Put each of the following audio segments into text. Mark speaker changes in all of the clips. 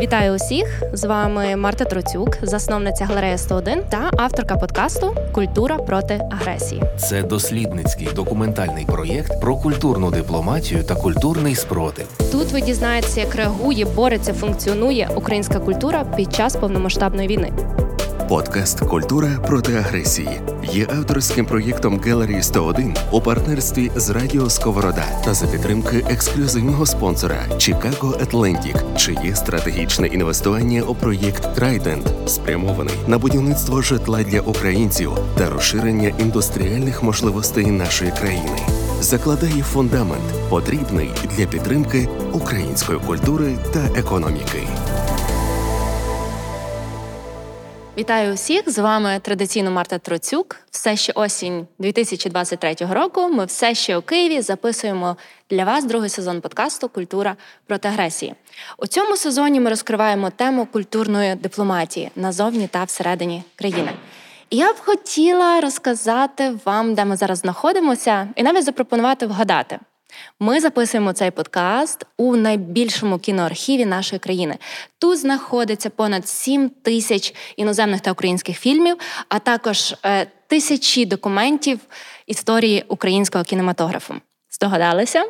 Speaker 1: Вітаю усіх! З вами Марта Троцюк, засновниця галерея 101 та авторка подкасту Культура проти агресії.
Speaker 2: Це дослідницький документальний проєкт про культурну дипломатію та культурний спротив.
Speaker 1: Тут ви дізнаєтеся, як реагує, бореться, функціонує українська культура під час повномасштабної війни.
Speaker 2: Подкаст Культура проти агресії є авторським проєктом Gallery 101 у партнерстві з Радіо Сковорода та за підтримки ексклюзивного спонсора Chicago Atlantic, чиє стратегічне інвестування у проєкт Trident спрямований на будівництво житла для українців та розширення індустріальних можливостей нашої країни. Закладає фундамент, потрібний для підтримки української культури та економіки.
Speaker 1: Вітаю усіх! З вами традиційно Марта Троцюк. Все ще осінь 2023 року. Ми все ще у Києві записуємо для вас другий сезон подкасту Культура проти агресії. У цьому сезоні ми розкриваємо тему культурної дипломатії назовні та всередині країни. І я б хотіла розказати вам, де ми зараз знаходимося, і навіть запропонувати вгадати. Ми записуємо цей подкаст у найбільшому кіноархіві нашої країни. Тут знаходиться понад 7 тисяч іноземних та українських фільмів, а також е, тисячі документів історії українського кінематографу. Здогадалися?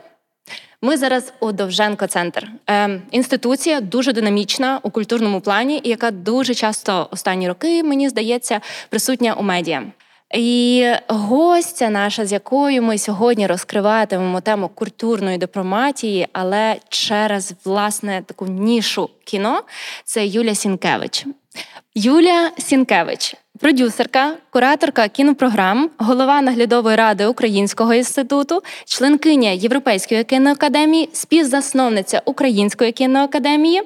Speaker 1: Ми зараз у Довженко Центр. Е, інституція дуже динамічна у культурному плані, і яка дуже часто останні роки, мені здається, присутня у медіа. І гостя наша, з якою ми сьогодні розкриватимемо тему культурної дипломатії, але через власне таку нішу кіно, це Юля Сінкевич. Юля Сінкевич продюсерка, кураторка кінопрограм, голова наглядової ради Українського інституту, членкиня Європейської кіноакадемії, співзасновниця Української кіноакадемії,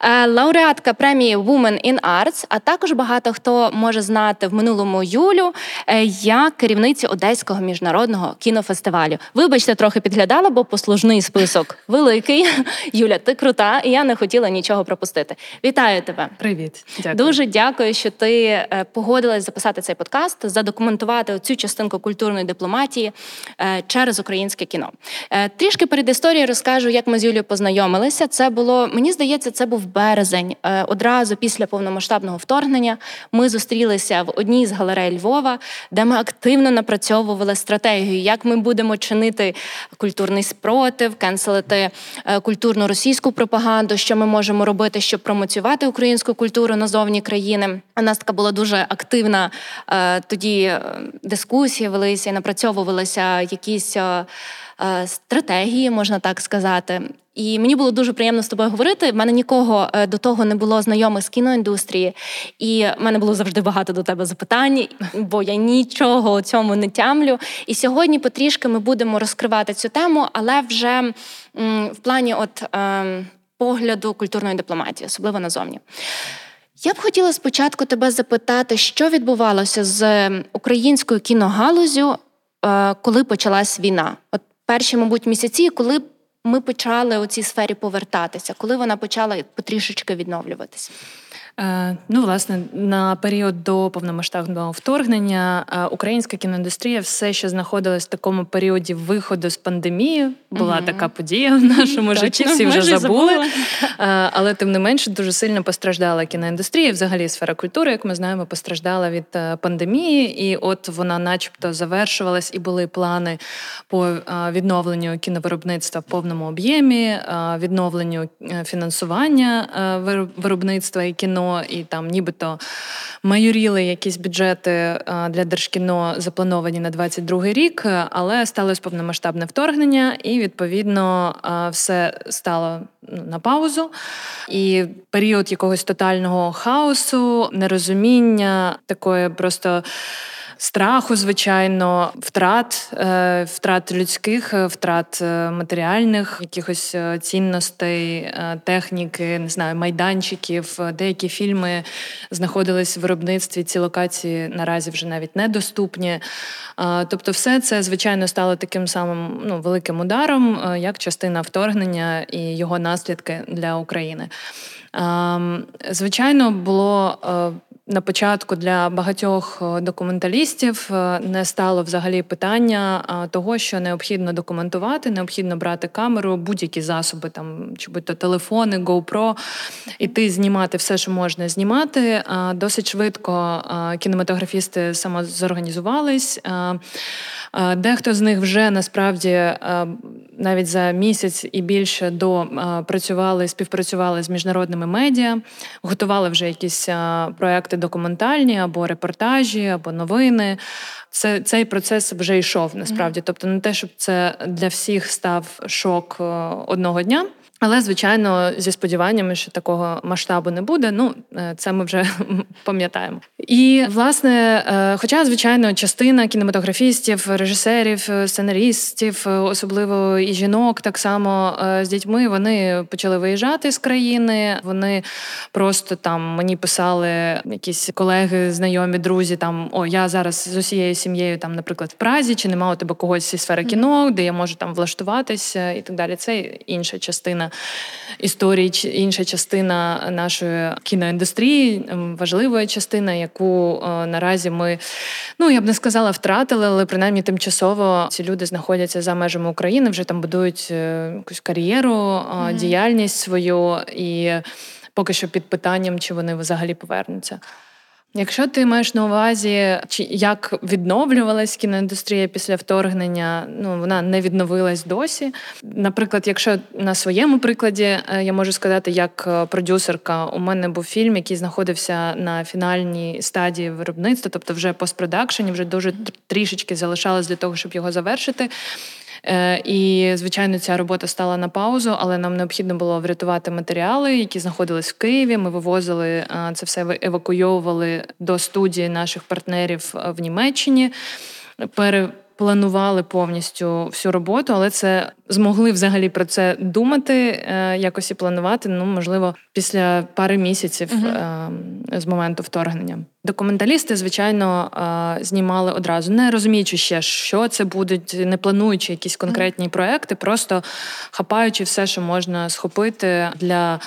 Speaker 1: е, лауреатка премії Women in Arts, а також багато хто може знати в минулому Юлю е, як керівниці Одеського міжнародного кінофестивалю. Вибачте, трохи підглядала, бо послужний список великий. Юля, ти крута, і я не хотіла нічого пропустити. Вітаю тебе!
Speaker 3: Привіт, дякую.
Speaker 1: дуже дякую, що ти е, погодилась записати цей подкаст, задокументувати цю частинку культурної дипломатії е, через українське кіно. Е, трішки перед історією розкажу, як ми з Юлією познайомилися. Це було, мені здається, це був березень. Е, одразу після повномасштабного вторгнення ми зустрілися в одній з галерей Львова, де ми активно напрацьовували стратегію, як ми будемо чинити культурний спротив, кенселити культурну російську пропаганду, що ми можемо робити, щоб промоціювати українську культуру назовні країни. У нас така була дуже активна е, тоді е, дискусія велися і напрацьовувалися якісь е, стратегії, можна так сказати. І мені було дуже приємно з тобою говорити. В мене нікого до того не було знайомих з кіноіндустрії, і в мене було завжди багато до тебе запитань, бо я нічого у цьому не тямлю. І сьогодні потрішки ми будемо розкривати цю тему, але вже в плані от ем, погляду культурної дипломатії, особливо назовні. Я б хотіла спочатку тебе запитати, що відбувалося з українською кіногалузю, е, коли почалась війна? От перші, мабуть, місяці, коли ми почали у цій сфері повертатися, коли вона почала потрішечки відновлюватися?
Speaker 3: Е, ну, власне, на період до повномасштабного вторгнення е, українська кіноіндустрія все ще знаходилась в такому періоді виходу з пандемії. Була mm така подія в нашому житті, всі вже забули. забули. Е, але тим не менше дуже сильно постраждала кіноіндустрія. Взагалі сфера культури, як ми знаємо, постраждала від пандемії, і от вона, начебто, завершувалась, і були плани по відновленню кіновиробництва в повному об'ємі, відновленню фінансування виробництва і кіно кіно, і там нібито майоріли якісь бюджети е, для держкіно заплановані на 22-й рік, але сталося повномасштабне вторгнення, і відповідно е, все стало ну, на паузу. І період якогось тотального хаосу, нерозуміння, такої просто страху, звичайно, втрат, е, втрат людських, е, втрат е, матеріальних, якихось цінностей, техніки, не знаю, майданчиків. Деякі фільми знаходились в виробництві. Ці локації наразі вже навіть недоступні. Тобто, все це звичайно стало таким самим ну, великим ударом, як частина вторгнення і його наслідки для України. Ем, звичайно, було на початку для багатьох документалістів не стало взагалі питання того, що необхідно документувати, необхідно брати камеру, будь-які засоби, там чи будь то телефони, GoPro, іти знімати все, що можна знімати. Досить швидко кінематографісти самозорганізувались. Дехто з них вже насправді навіть за місяць і більше до працювали, співпрацювали з міжнародними медіа, готували вже якісь проекти документальні або репортажі, або новини. Це цей процес вже йшов насправді. Тобто, не те, щоб це для всіх став шок е, одного дня. Але, звичайно, зі сподіваннями, що такого масштабу не буде. Ну, е, це ми вже пам'ятаємо. І власне, е, хоча, звичайно, частина кінематографістів, режисерів, сценарістів, особливо і жінок, так само з дітьми, вони почали виїжджати з країни. Вони просто там мені писали якісь колеги, знайомі, друзі. Там о, я зараз з усією сім'єю, там, наприклад, в Празі, чи нема у тебе когось зі сфери кіно, де я можу там влаштуватися і так далі. Це інша частина історії, інша частина нашої кіноіндустрії, важлива частина, яку е, наразі ми, ну я б не сказала, втратили, але принаймні тимчасово ці люди знаходяться за межами України, вже там будують е, якусь кар'єру, mm-hmm. діяльність свою і. Поки що під питанням, чи вони взагалі повернуться. Якщо ти маєш на увазі, чи як відновлювалась кіноіндустрія після вторгнення, ну вона не відновилась досі. Наприклад, якщо на своєму прикладі е, я можу сказати, як е, продюсерка, у мене був фільм, який знаходився на фінальній стадії виробництва, тобто вже постпродакшені, вже дуже трішечки залишалось для того, щоб його завершити. Е, і, звичайно, ця робота стала на паузу, але нам необхідно було врятувати матеріали, які знаходились в Києві. Ми вивозили це все евакуйовували до студії наших партнерів е, в Німеччині. Пере планували повністю всю роботу, але це змогли взагалі про це думати, е, якось і планувати. Ну, можливо, після пари місяців uh з моменту вторгнення. Документалісти, звичайно, знімали одразу, не розуміючи ще, що це будуть, не плануючи якісь конкретні проекти, просто хапаючи все, що можна схопити для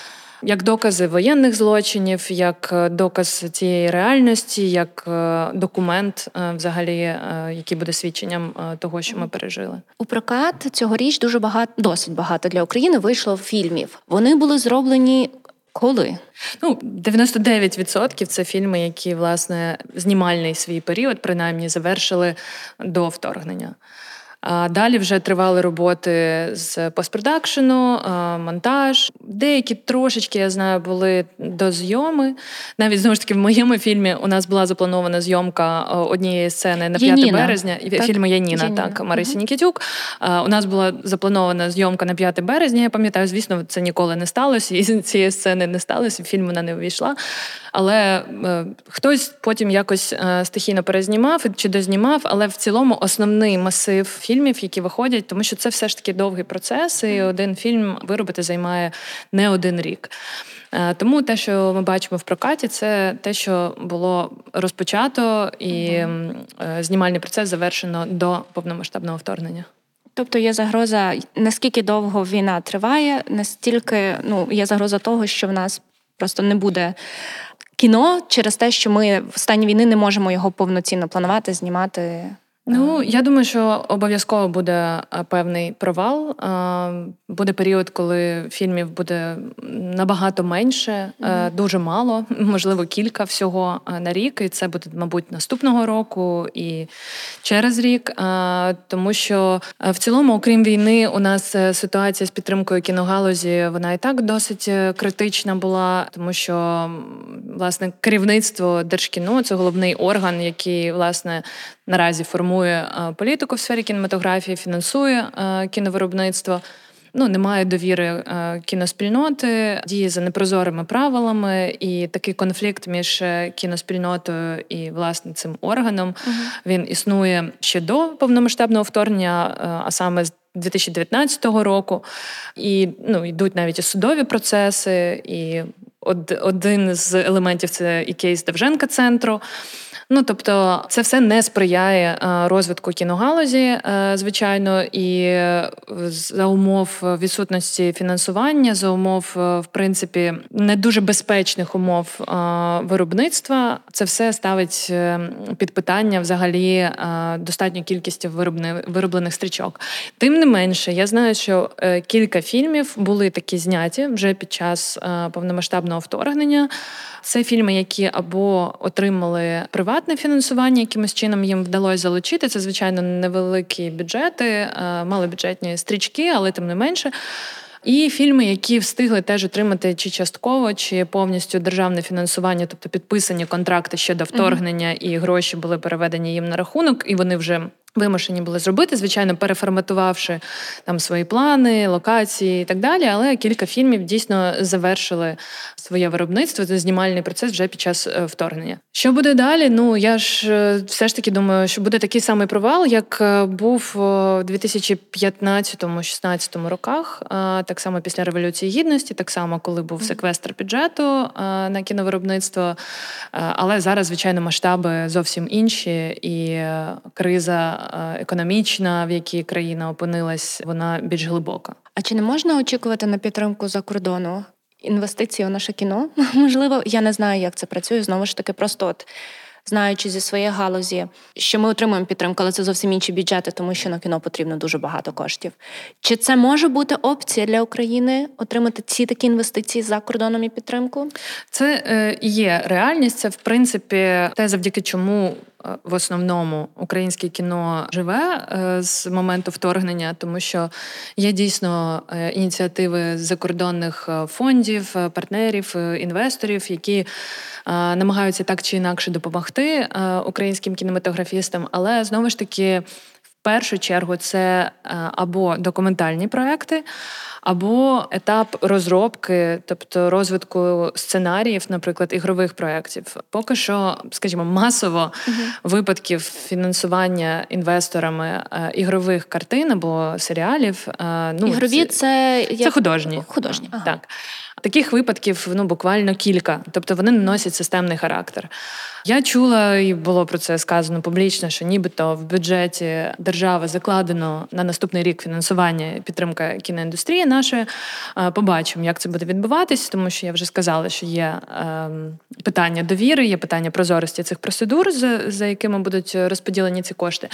Speaker 3: як докази воєнних злочинів, як е, доказ цієї реальності, як е, документ, е, взагалі, який буде свідченням того, що ми пережили.
Speaker 1: У прокат цьогоріч дуже багато, досить багато для України вийшло фільмів. Вони були зроблені. Коли?
Speaker 3: Ну, 99% це фільми, які власне знімальний свій період, принаймні, завершили до вторгнення. Далі вже тривали роботи з постпродакшену, монтаж. Деякі трошечки, я знаю, були до зйоми. Навіть знову ж таки в моєму фільмі у нас була запланована зйомка однієї сцени на 5 березня. Так? Фільму Яніна, Яніна. так, Марисі угу. Нікітюк. У нас була запланована зйомка на 5 березня. Я пам'ятаю, звісно, це ніколи не сталося, і цієї сцени не сталося. Фільм вона не увійшла. Але е, хтось потім якось е, стихійно перезнімав чи дознімав, але в цілому основний масив фільмів, які виходять, тому що це все ж таки довгий процес, і один фільм виробити займає не один рік. Е, тому те, що ми бачимо в прокаті, це те, що було розпочато, і mm знімальний процес завершено до повномасштабного вторгнення.
Speaker 1: Тобто є загроза, наскільки довго війна триває, настільки ну є загроза того, що в нас просто не буде кіно через те, що ми в стані війни не можемо його повноцінно планувати, знімати.
Speaker 3: Ну я думаю, що обов'язково буде е, певний провал. Е, буде період, коли фільмів буде набагато менше, mm-hmm. дуже мало, можливо, кілька всього на рік. І це буде, мабуть, наступного року і через рік. Тому що в цілому, окрім війни, у нас ситуація з підтримкою кіногалузі вона і так досить критична була, тому що власне керівництво держкіно це головний орган, який власне наразі формує політику в сфері кінематографії, фінансує кіновиробництво. Ну, немає довіри е, кіноспільноти, діє за непрозорими правилами, і такий конфлікт між е, кіноспільнотою і власне цим органом uh він існує ще до повномасштабного вторгнення, е, а саме з 2019 року. І ну, йдуть навіть і судові процеси, і один з елементів це і кейс Довженка центру. Ну тобто, це все не сприяє е, розвитку кіногалузі, е, звичайно, і е, за умов відсутності фінансування, за умов, в принципі, не дуже безпечних умов виробництва, це все ставить під питання взагалі достатню кількість вироблених стрічок. Тим не менше, я знаю, що кілька фільмів були такі зняті вже під час повномасштабного вторгнення. Це фільми, які або отримали приватне фінансування, якимось чином їм вдалося залучити. Це, звичайно, невеликі бюджети, е, малобюджетні стрічки, але тим не менше. І фільми, які встигли теж отримати чи частково, чи повністю державне фінансування, тобто підписані контракти ще до вторгнення, mm-hmm. і гроші були переведені їм на рахунок, і вони вже Вимушені були зробити, звичайно, переформатувавши там свої плани, локації і так далі. Але кілька фільмів дійсно завершили своє виробництво, це знімальний процес вже під час е, вторгнення. Що буде далі? Ну я ж е, все ж таки думаю, що буде такий самий провал, як е, був у 2015-16 роках. Так само після революції гідності, так само, коли був секвестр бюджету на кіновиробництво. Але зараз, звичайно, масштаби зовсім інші, і криза. Е, економічна, в якій країна опинилась, вона більш глибока.
Speaker 1: А чи не можна очікувати на підтримку за кордону інвестиції у наше кіно? Можливо, я не знаю, як це працює. Знову ж таки, просто от. Знаючи зі своєї галузі, що ми отримуємо підтримку, але це зовсім інші бюджети, тому що на кіно потрібно дуже багато коштів. Чи це може бути опція для України отримати ці такі інвестиції за кордоном і підтримку?
Speaker 3: Це е, є реальність. Це в принципі те, завдяки чому в основному українське кіно живе е, з моменту вторгнення, тому що є дійсно е, ініціативи закордонних е, фондів, партнерів, інвесторів, які намагаються так чи інакше допомогти українським кінематографістам, але знову ж таки. Першу чергу це або документальні проекти, або етап розробки, тобто розвитку сценаріїв, наприклад, ігрових проєктів. Поки що, скажімо, масово угу. випадків фінансування інвесторами е, ігрових картин або серіалів.
Speaker 1: Е, ну ігрові це
Speaker 3: це художні.
Speaker 1: Художні ага.
Speaker 3: так. Таких випадків ну буквально кілька, тобто вони не носять системний характер. Я чула, і було про це сказано публічно, що нібито в бюджеті держави закладено на наступний рік фінансування підтримка кіноіндустрії нашої. Побачимо, як це буде відбуватись, тому що я вже сказала, що є ем, питання довіри, є питання прозорості цих процедур, за якими будуть розподілені ці кошти.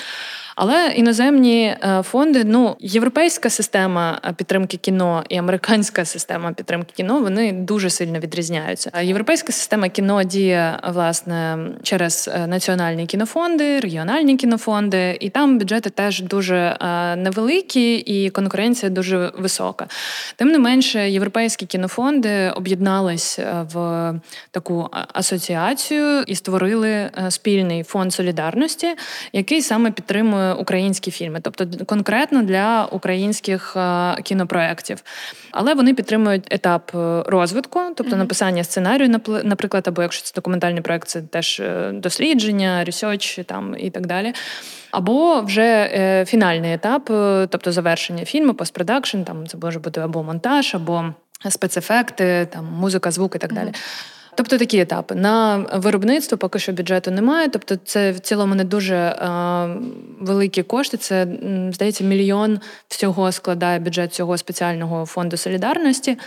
Speaker 3: Але іноземні е, фонди, ну європейська система підтримки кіно і американська система підтримки кіно вони дуже сильно відрізняються. Європейська система кіно діє власне через е, національні кінофонди, регіональні кінофонди, і там бюджети теж дуже е, невеликі і конкуренція дуже висока. Тим не менше, європейські кінофонди об'єднались в таку асоціацію і створили спільний фонд солідарності, який саме підтримує українські фільми, тобто конкретно для українських е, кінопроєктів. Але вони підтримують етап е, розвитку, тобто написання сценарію, наприклад, або якщо це документальний проект, це теж е, дослідження, ресерч там і так далі. Або вже е, фінальний етап, тобто завершення фільму, постпродакшн, там це може бути або монтаж, або спецефекти, там музика, звук і так далі. Mm-hmm. Тобто такі етапи на виробництво поки що бюджету немає. Тобто, це в цілому не дуже е, великі кошти. Це здається, мільйон всього складає бюджет цього спеціального фонду солідарності.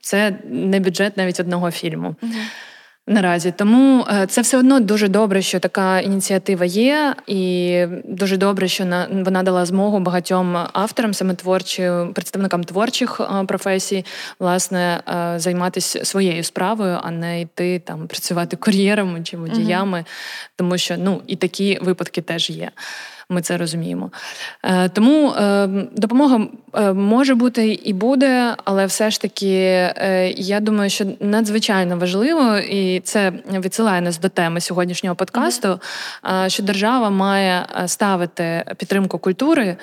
Speaker 3: Це не бюджет навіть одного фільму. Угу. Наразі. Тому е, це все одно дуже добре, що така ініціатива є, і дуже добре, що на вона дала змогу багатьом авторам, саме творчим представникам творчих е, професій, власне, е, займатися своєю справою, а не йти там працювати кур'єрами чи водіями, угу. тому що ну і такі випадки теж є ми це розуміємо. Е, тому е, допомога е, може бути і буде, але все ж таки я думаю, що надзвичайно важливо, і це відсилає нас до теми сьогоднішнього подкасту. Що держава має ставити підтримку культури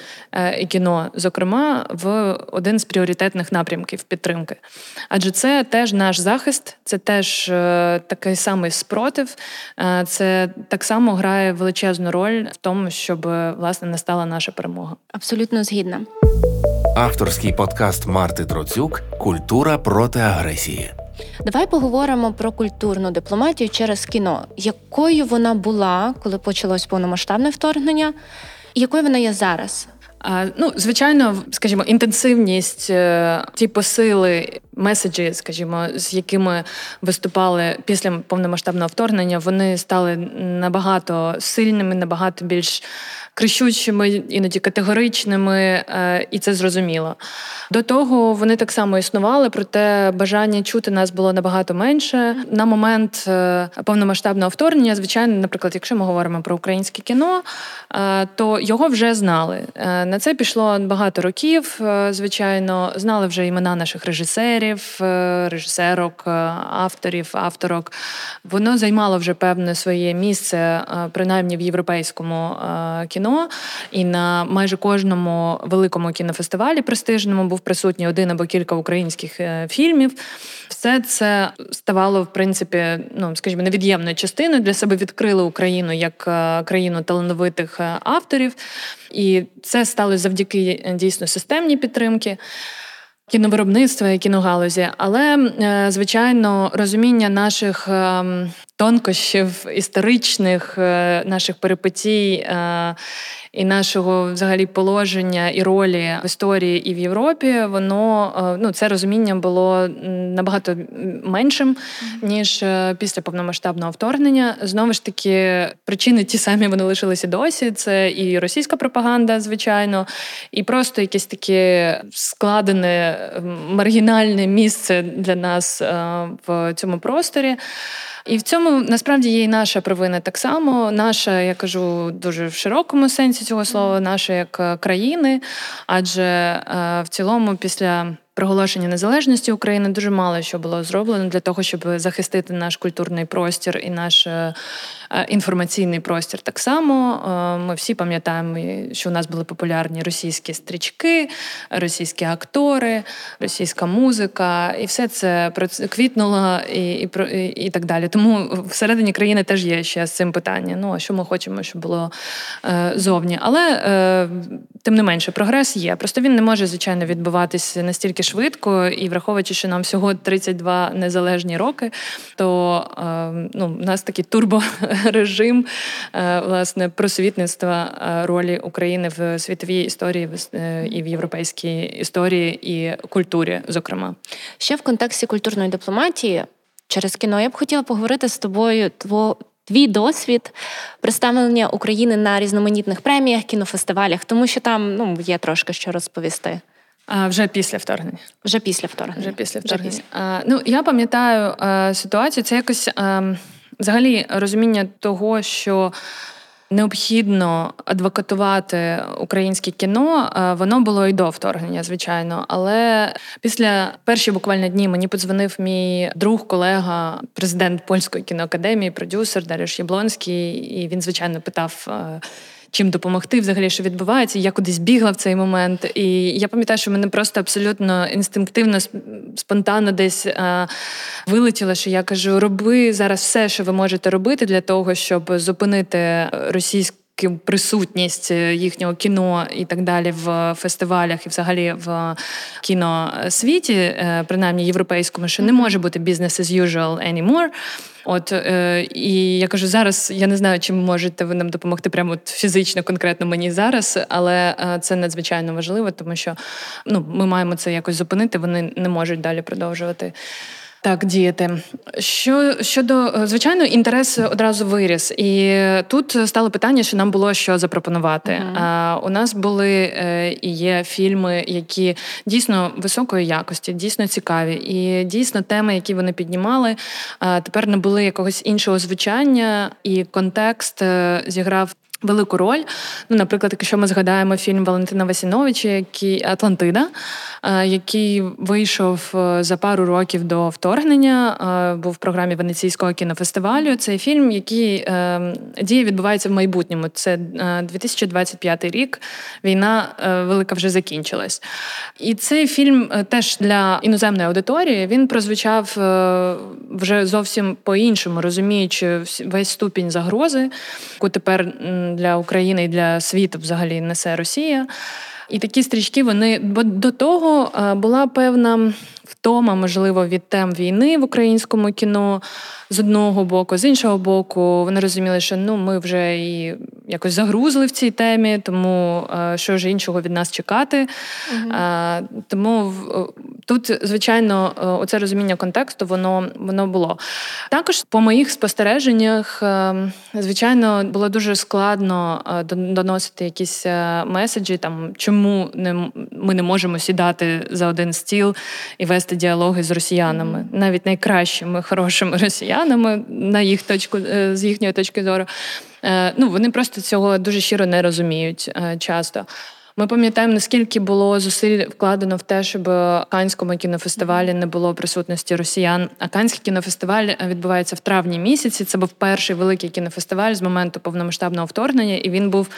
Speaker 3: і кіно, зокрема, в один з пріоритетних напрямків підтримки. Адже це теж наш захист, це теж такий самий спротив, це так само грає величезну роль в тому, щоб власне настала наша перемога.
Speaker 1: Абсолютно згідна.
Speaker 2: Авторський подкаст Марти Троцюк Культура проти агресії.
Speaker 1: Давай поговоримо про культурну дипломатію через кіно. Якою вона була, коли почалось повномасштабне вторгнення, і якою вона є зараз?
Speaker 3: Ну, звичайно, скажімо, інтенсивність, е, ті посили, меседжі, скажімо, з якими виступали після повномасштабного вторгнення, вони стали набагато сильними, набагато більш кричущими, іноді категоричними, е, і це зрозуміло. До того вони так само існували, проте бажання чути нас було набагато менше. На момент е, повномасштабного вторгнення, звичайно, наприклад, якщо ми говоримо про українське кіно, е, то його вже знали. На це пішло багато років. Звичайно, знали вже імена наших режисерів, режисерок, авторів, авторок. Воно займало вже певне своє місце, принаймні в європейському кіно і на майже кожному великому кінофестивалі престижному був присутній один або кілька українських е, фільмів. Все це ставало, в принципі, ну скажімо, невід'ємною частиною для себе відкрили Україну як е, країну талановитих е, авторів, і це стало завдяки дійсно системній підтримки. Кіновиробництва і кіногалузі, але звичайно розуміння наших ем, тонкощів історичних, наших перипетій і нашого взагалі положення і ролі в історії і в Європі, воно е, ну це розуміння було набагато меншим ніж е, після повномасштабного вторгнення. Знову ж таки, причини ті самі вони лишилися досі. Це і російська пропаганда, звичайно, і просто якесь таке складене маргінальне місце для нас е, в цьому просторі. І в цьому насправді є і наша провина так само. Наша, я кажу, дуже в широкому сенсі цього слова, наша як е, країни, адже е, в цілому, після проголошення незалежності України дуже мало що було зроблено для того, щоб захистити наш культурний простір і наш е, е, інформаційний простір. Так само е, ми всі пам'ятаємо, що у нас були популярні російські стрічки, російські актори, російська музика, і все це квітнуло і, і, і, так далі. Тому всередині країни теж є ще з цим питання. Ну а що ми хочемо, щоб було зовні, але тим не менше прогрес є. Просто він не може звичайно відбуватися настільки швидко, і враховуючи, що нам всього 32 незалежні роки, то е, ну, у нас такий турборежим е, власне просвітництва е, ролі України в світовій історії і в європейській історії і культурі, зокрема,
Speaker 1: ще в контексті культурної дипломатії. Через кіно я б хотіла поговорити з тобою тво, твій досвід представлення України на різноманітних преміях, кінофестивалях, тому що там ну є трошки що розповісти.
Speaker 3: А Вже після вторгнення.
Speaker 1: Вже після вторгнення.
Speaker 3: Вже після вторгнення. Вже після. А, Ну я пам'ятаю а, ситуацію. Це якось а, взагалі розуміння того, що. Необхідно адвокатувати українське кіно, воно було і до вторгнення, звичайно. Але після перші буквально дні мені подзвонив мій друг, колега, президент польської кіноакадемії, продюсер Даріш Яблонський, і він, звичайно, питав чим допомогти, взагалі, що відбувається. Я кудись бігла в цей момент. І я пам'ятаю, що мене просто абсолютно інстинктивно, спонтанно десь а, вилетіло, що я кажу: роби зараз все, що ви можете робити для того, щоб зупинити російську. Присутність їхнього кіно і так далі в фестивалях і взагалі в кіносвіті, е, принаймні європейському, що не може бути business as usual anymore. От е, і я кажу, зараз я не знаю, чи можете ви нам допомогти прямо от фізично, конкретно мені зараз, але е, це надзвичайно важливо, тому що ну ми маємо це якось зупинити. Вони не можуть далі продовжувати. Так, діяти. Що щодо е, звичайно, інтерес одразу виріс, і тут стало питання, що нам було що запропонувати. Uh-huh. А, У нас були е, і є фільми, які дійсно високої якості, дійсно цікаві, і дійсно теми, які вони піднімали, тепер не були якогось іншого звучання, і контекст е, зіграв велику роль. Ну, Наприклад, якщо ми згадаємо фільм Валентина Васіновича, який Атлантида, е, який вийшов е, за пару років до вторгнення, е, був в програмі Венеційського кінофестивалю. Цей фільм, який діє відбувається в майбутньому. Це 2025 рік. Війна велика вже закінчилась. І цей фільм теж для іноземної аудиторії він прозвучав вже зовсім по-іншому, розуміючи весь ступінь загрози, яку тепер для України і для світу взагалі несе Росія. І такі стрічки вони бо до того була певна втома, можливо, від тем війни в українському кіно з одного боку, з іншого боку, вони розуміли, що ну ми вже і якось загрузли в цій темі, тому е, що ж іншого від нас чекати. Угу. Тому тут, звичайно, е, оце розуміння контексту, воно воно було. Також по моїх спостереженнях, звичайно, було дуже складно доносити якісь меседжі, там чому не ми не можемо сідати за один стіл і вести діалоги з росіянами, навіть найкращими хорошими росіянами на їх точку е, з їхньої точки зору. Е, ну вони просто цього дуже щиро не розуміють е, часто. Ми пам'ятаємо, наскільки було зусиль вкладено в те, щоб Канському кінофестивалі не було присутності росіян. А Канський кінофестиваль відбувається в травні місяці. Це був перший великий кінофестиваль з моменту повномасштабного вторгнення, і він був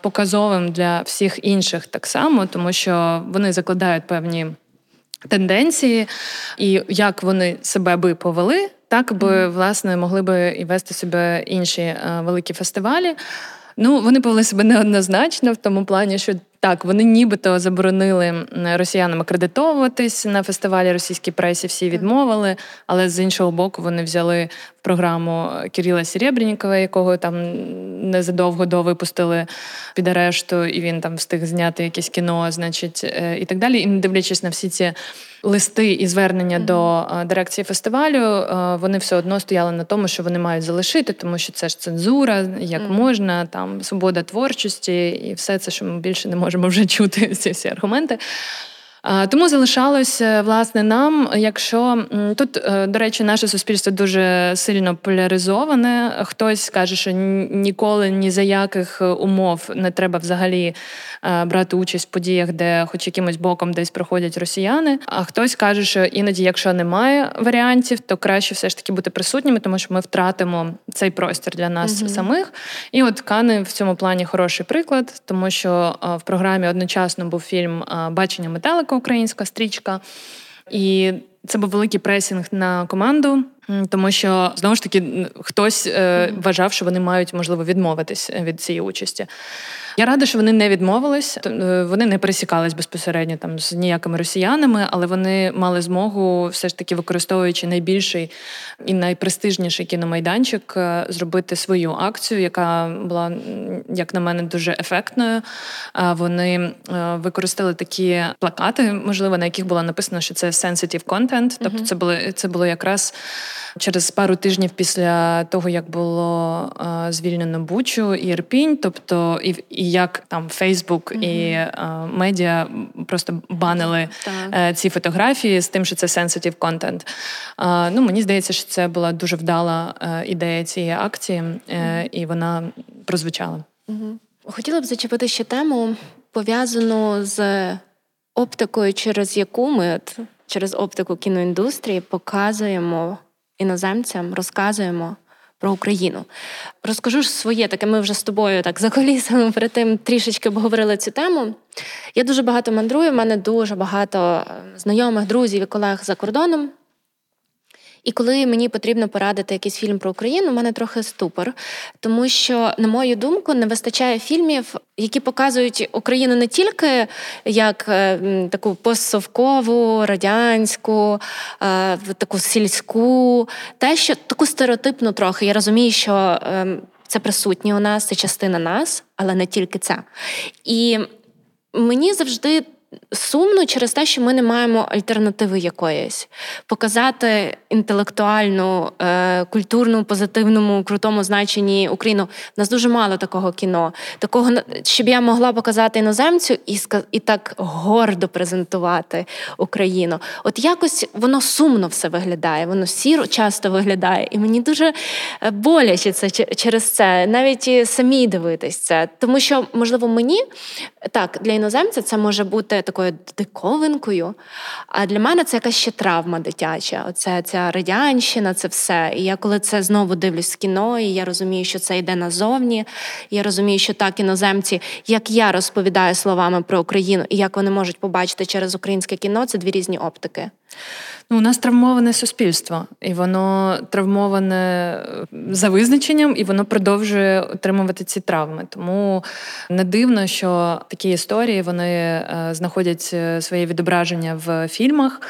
Speaker 3: показовим для всіх інших так само, тому що вони закладають певні тенденції, і як вони себе би повели, так би власне могли би і вести себе інші е, великі фестивалі. Ну, вони повели себе неоднозначно в тому плані, що так, вони нібито заборонили росіянам акредитовуватись на фестивалі російській пресі, всі відмовили, але з іншого боку вони взяли в програму Кирила Серебрінікова, якого там незадовго до випустили під арешту, і він там встиг зняти якесь кіно, значить, е, і так далі. І не дивлячись на всі ці листи і звернення mm-hmm. до е, дирекції фестивалю, е, вони все одно стояли на тому, що вони мають залишити, тому що це ж цензура, як mm-hmm. можна, там свобода творчості і все це, що ми більше не можемо вже чути ці всі аргументи. Тому залишалося власне нам, якщо тут, е, до речі, наше суспільство дуже сильно поляризоване. Хтось каже, що ніколи ні за яких умов не треба взагалі е, брати участь в подіях, де хоч якимось боком десь проходять росіяни. А хтось каже, що іноді, якщо немає варіантів, то краще все ж таки бути присутніми, тому що ми втратимо цей простір для нас угу. самих. І от Кани в цьому плані хороший приклад, тому що е, в програмі одночасно був фільм Бачення метелика велика українська стрічка. І це був великий пресінг на команду, тому що знову ж таки хтось е, вважав, що вони мають можливо відмовитись від цієї участі. Я рада, що вони не відмовились, е, вони не пересікались безпосередньо там з ніякими росіянами, але вони мали змогу, все ж таки використовуючи найбільший і найпрестижніший кіномайданчик, е, зробити свою акцію, яка була, як на мене, дуже ефектною. Вони е, використали такі плакати, можливо, на яких було написано, що це sensitive content, Тобто, це було це було якраз через пару тижнів після того, як було звільнено Бучу і Ірпінь, тобто і і як там Фейсбук і а, медіа просто банили mm-hmm. ці фотографії з тим, що це sensitive. А, Ну мені здається, що це була дуже вдала е, ідея цієї акції, mm-hmm. і вона прозвучала.
Speaker 1: Хотіла б зачепити ще тему пов'язану з оптикою, через яку ми через оптику кіноіндустрії показуємо іноземцям, розказуємо про Україну. Розкажу ж своє таке. Ми вже з тобою так за колісами перед тим трішечки обговорили цю тему. Я дуже багато мандрую, в мене дуже багато е, знайомих, друзів і колег за кордоном. І коли мені потрібно порадити якийсь фільм про Україну, у мене трохи ступор, тому що, на мою думку, не вистачає фільмів, які показують Україну не тільки як е, таку постсовкову, радянську, е, таку сільську, те, що таку стереотипну трохи. Я розумію, що е, це присутнє у нас, це частина нас, але не тільки це. І мені завжди сумно через те, що ми не маємо альтернативи якоїсь. Показати інтелектуальну, е, культурну, позитивному, крутому значенні Україну. У нас дуже мало такого кіно, такого, щоб я могла показати іноземцю і і так гордо презентувати Україну. От якось воно сумно все виглядає, воно сіро часто виглядає. І мені дуже е, боляче це через це, навіть і самі дивитись це. Тому що, можливо, мені так для іноземця це може бути такою диковинкою. А для мене це якась ще травма дитяча. Оце ця радянщина, це все. І я коли це знову дивлюсь в кіно, і я розумію, що це йде назовні. Я розумію, що так іноземці, як я розповідаю словами про Україну, і як вони можуть побачити через українське кіно, це дві різні оптики.
Speaker 3: Ну, У нас травмоване суспільство, і воно травмоване за визначенням, і воно продовжує отримувати ці травми. Тому не дивно, що такі історії вони е, знаходять е, своє відображення в фільмах.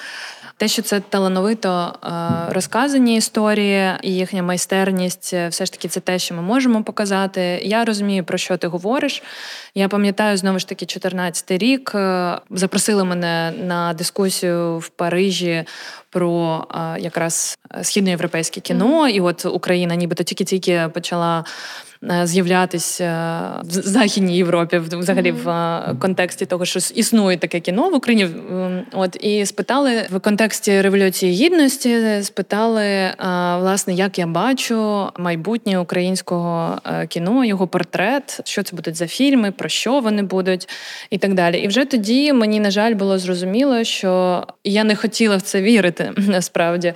Speaker 3: Те, що це талановито е, розказані історії і їхня майстерність, е, все ж таки, це те, що ми можемо показати. Я розумію, про що ти говориш. Я пам'ятаю знову ж таки 14-й рік. Е, запросили мене на дискусію в Парижі про якраз східноєвропейське кіно, і от Україна, нібито тільки-тільки почала. Е, з'являтися в Західній Європі, взагалі mm-hmm. в е, контексті того, що існує таке кіно в Україні. От і спитали в контексті революції гідності, спитали е, власне, як я бачу майбутнє українського кіно, його портрет, що це будуть за фільми, про що вони будуть, і так далі. І вже тоді мені, на жаль, було зрозуміло, що я не хотіла в це вірити насправді.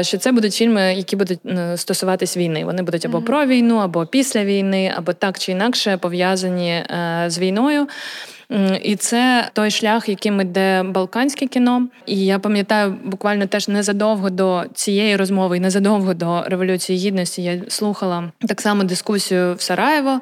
Speaker 3: Що це будуть фільми, які будуть стосуватись війни. Вони будуть або mm-hmm. про війну, або після війни, або так чи інакше пов'язані е, з війною. І це той шлях, яким іде балканське кіно. І я пам'ятаю, буквально теж незадовго до цієї розмови, і незадовго до революції гідності, я слухала так само дискусію в Сараєво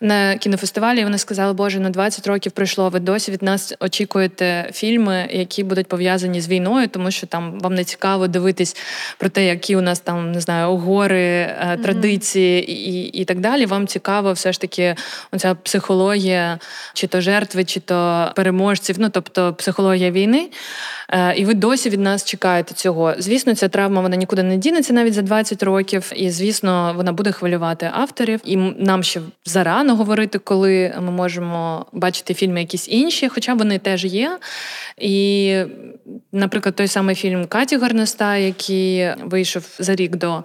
Speaker 3: на кінофестивалі. і Вони сказали, Боже, на 20 років пройшло. Ви досі від нас очікуєте фільми, які будуть пов'язані з війною, тому що там вам не цікаво дивитись про те, які у нас там не знаю, гори, е, традиції mm-hmm. і, і так далі. Вам цікаво, все ж таки, оця психологія, чи то жертви чи то переможців, ну тобто психологія війни. Е, і ви досі від нас чекаєте цього. Звісно, ця травма вона нікуди не дінеться навіть за 20 років, і звісно, вона буде хвилювати авторів. І нам ще зарано говорити, коли ми можемо бачити фільми якісь інші, хоча вони теж є. І, наприклад, той самий фільм Каті Гарнеста, який вийшов за рік до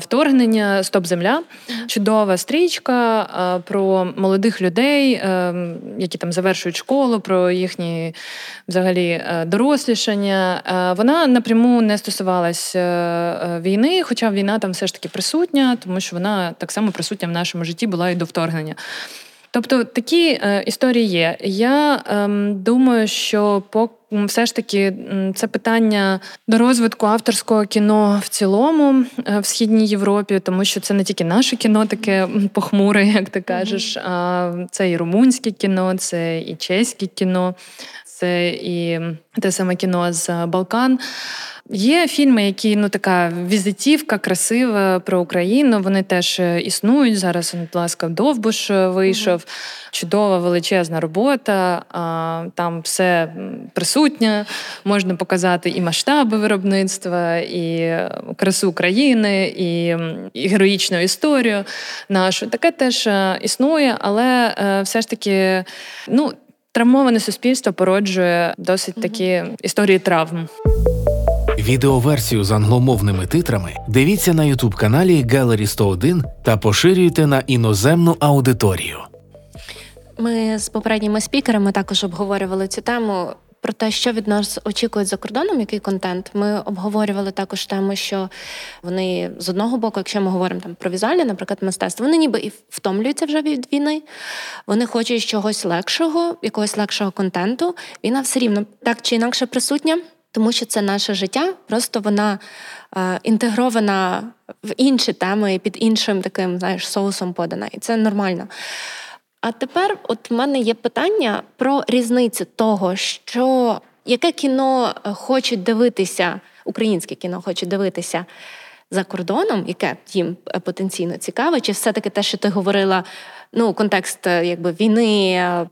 Speaker 3: вторгнення Стоп Земля. Чудова стрічка про молодих людей, е, які там завершують школу, про їхні взагалі е, дорослішання. Е, вона напряму не стосувалася війни, хоча війна там все ж таки присутня, тому що вона так само присутня в нашому житті була і до вторгнення. Тобто такі е, історії є. Я е, думаю, що по все ж таки це питання до розвитку авторського кіно в цілому е, в східній Європі, тому що це не тільки наше кіно, таке похмуре, як ти кажеш, а це і румунське кіно, це і чеське кіно, це і те саме кіно з Балкан. Є фільми, які ну така візитівка, красива про Україну. Вони теж е, існують. Зараз будь ласка, Довбуш е, вийшов. Mm-hmm. Чудова величезна робота. Там все присутнє. Можна показати і масштаби виробництва, і е, красу України, і, і героїчну історію нашу. Таке теж існує, але все ж таки, ну. Травмоване суспільство породжує досить такі історії травм.
Speaker 2: Відеоверсію з англомовними титрами дивіться на ютуб каналі Gallery 101 та поширюйте на іноземну аудиторію.
Speaker 1: Ми з попередніми спікерами також обговорювали цю тему. Про те, що від нас очікують за кордоном, який контент. Ми обговорювали також тему, що вони з одного боку, якщо ми говоримо там про візуальне, наприклад, мистецтво, вони ніби і втомлюються вже від війни. Вони хочуть чогось легшого, якогось легшого контенту. Війна все рівно так чи інакше присутня тому що це наше життя, просто вона е, інтегрована в інші теми під іншим таким знаєш, соусом подана. І це нормально. А тепер, от в мене є питання про різницю того, що яке кіно е, хочуть дивитися, українське кіно хочуть дивитися за кордоном, яке їм е, потенційно цікаве, чи все-таки те, що ти говорила, ну, контекст е, якби війни,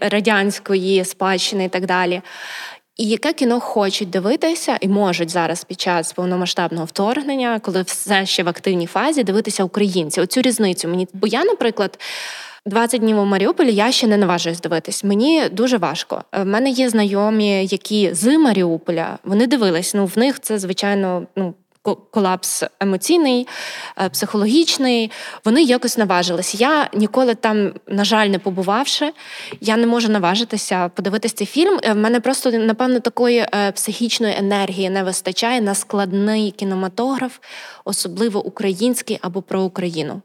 Speaker 1: радянської спадщини і так далі. І яке кіно хочуть дивитися і можуть зараз під час повномасштабного вторгнення, коли все ще в активній фазі, дивитися українці. Оцю різницю мені. Бо я, наприклад, 20 днів у Маріуполі я ще не наважуюсь дивитись. Мені дуже важко. Е, в мене є знайомі, які з Маріуполя вони дивились. Ну в них це звичайно ну колапс емоційний, е, психологічний, вони якось наважились. Я ніколи там, на жаль, не побувавши, я не можу наважитися подивитися цей фільм. Е, в мене просто, напевно, такої психічної енергії не вистачає на складний кінематограф, особливо український або про Україну.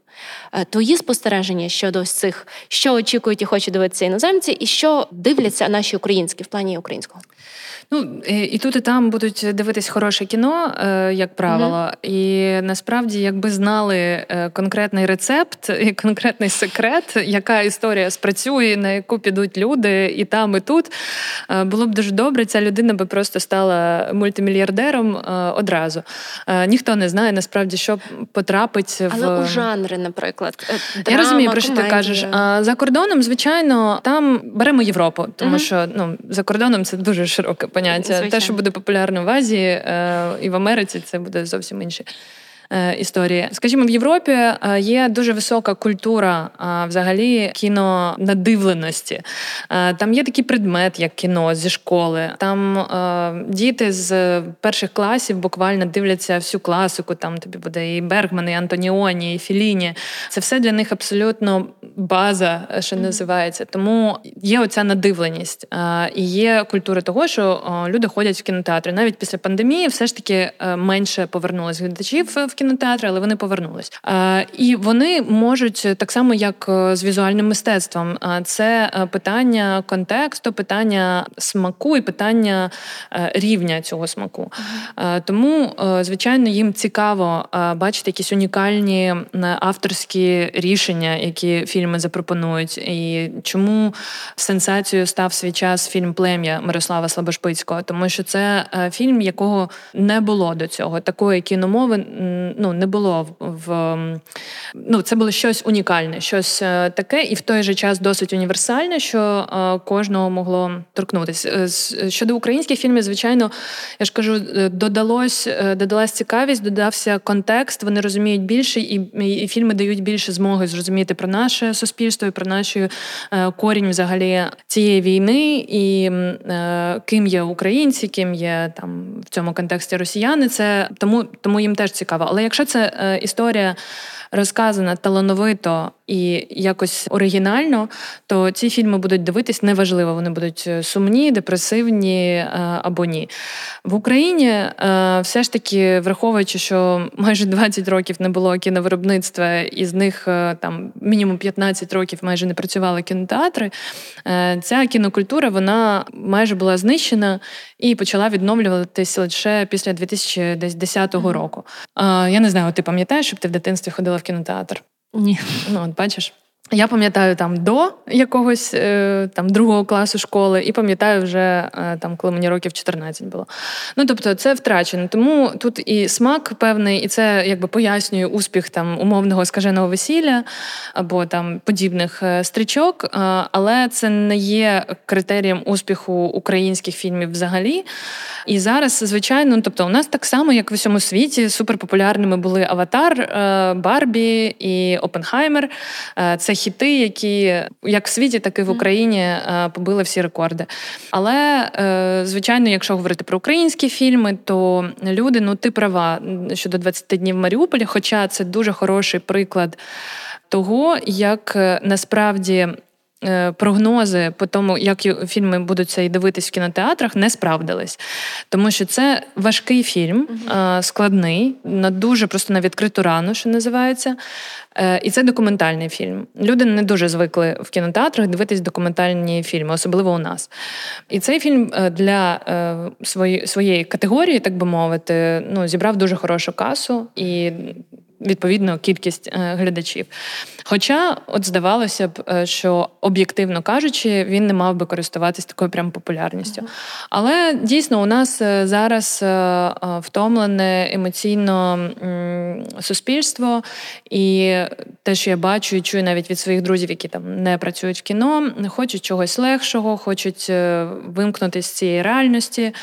Speaker 1: Твої спостереження щодо ось цих, що очікують і хочуть дивитися іноземці, і що дивляться наші українські в плані українського.
Speaker 3: Ну і тут і там будуть дивитись хороше кіно, як правило. Mm-hmm. І насправді, якби знали е, конкретний рецепт і конкретний секрет, яка історія спрацює, на яку підуть люди і там, і тут, е, було б дуже добре. Ця людина би просто стала мультимільярдером е, одразу. Ніхто не знає насправді, що потрапить
Speaker 1: в Але у жанри, наприклад,
Speaker 3: драма, я розумію, про що ти кажеш. А за кордоном, звичайно, там беремо Європу, тому mm-hmm. що ну за кордоном це дуже широке поняття. Звичайно. Те, що буде популярно в Азії е, і в Америці, це буде зовсім інше. Е, історії. Скажімо, в Європі е, є дуже висока культура взагалі кінонадивленості. Е, там є такий предмет, як кіно зі школи. Там діти з перших класів буквально дивляться всю класику. Там тобі буде і Бергман, і Антоніоні, і Філіні. Це все для них абсолютно база, що називається. Тому є оця надивленість. І є культура того, що люди ходять в кінотеатри. Навіть після пандемії все ж таки менше повернулось глядачів в кінотеатри, але вони повернулись. І вони можуть так само, як е, з візуальним мистецтвом. Це е, питання контексту, питання смаку і питання е, рівня цього смаку. Тому, звичайно, їм цікаво бачити якісь унікальні авторські рішення, які фільми запропонують. І чому сенсацією став свій час фільм Плем'я Мирослава Слабошпицького, тому що це фільм, якого не було до цього, такої кіномови ну не було в ну це було щось унікальне, щось е, таке, і в той же час досить універсальне, що е, кожного могло торкнутися. Е, щодо українських фільмів, звичайно, я ж кажу, додалось додалась цікавість, додався контекст. Вони розуміють більше, і, і фільми дають більше змоги зрозуміти про наше суспільство і про наш корінь взагалі цієї війни, і ким є українці, ким є там в цьому контексті росіяни. Це тому, тому їм теж цікаво. Але якщо це е, історія розказана талановито і якось оригінально, то ці фільми будуть дивитись неважливо. Вони будуть е, сумні, депресивні е, або ні. В Україні е, все ж таки, враховуючи, що майже 20 років не було кіновиробництва, і з них там мінімум 15 років майже не працювали кінотеатри. Ця кінокультура вона майже була знищена і почала відновлюватися лише після 2010 року. Я не знаю, ти пам'ятаєш, щоб ти в дитинстві ходила в кінотеатр?
Speaker 1: Ні.
Speaker 3: Ну, от бачиш. Я пам'ятаю там до якогось е, там другого класу школи, і пам'ятаю вже е, там, коли мені років 14 було. Ну тобто, це втрачено. Тому тут і смак певний, і це якби пояснює успіх там умовного скаженого весілля або там подібних е, стрічок, але це не є критерієм успіху українських фільмів взагалі. І зараз, звичайно, ну, тобто, у нас так само, як в усьому світі, суперпопулярними були Аватар, Барбі і Опенхаймер. Це хіти, які як в світі, так і в Україні е, побили всі рекорди. Але, е, звичайно, якщо говорити про українські фільми, то люди, ну ти права щодо 20 днів в Маріуполі, хоча це дуже хороший приклад того, як е, насправді. Прогнози по тому, як фільми будуть цей дивитись в кінотеатрах, не справдились, тому що це важкий фільм, складний, на дуже просто на відкриту рану, що називається. Е, і це документальний фільм. Люди не дуже звикли в кінотеатрах дивитись документальні фільми, особливо у нас. І цей фільм е, для е, своєї категорії, так би мовити, ну зібрав дуже хорошу касу і відповідно кількість е, глядачів. Хоча, от здавалося б, е, що об'єктивно кажучи, він не мав би користуватись такою прям популярністю. Але дійсно у нас е, зараз втомлене емоційно суспільство, і те, що я бачу і чую навіть від своїх друзів, які там не працюють в кіно, хочуть чогось легшого, хочуть вимкнутися з цієї реальності,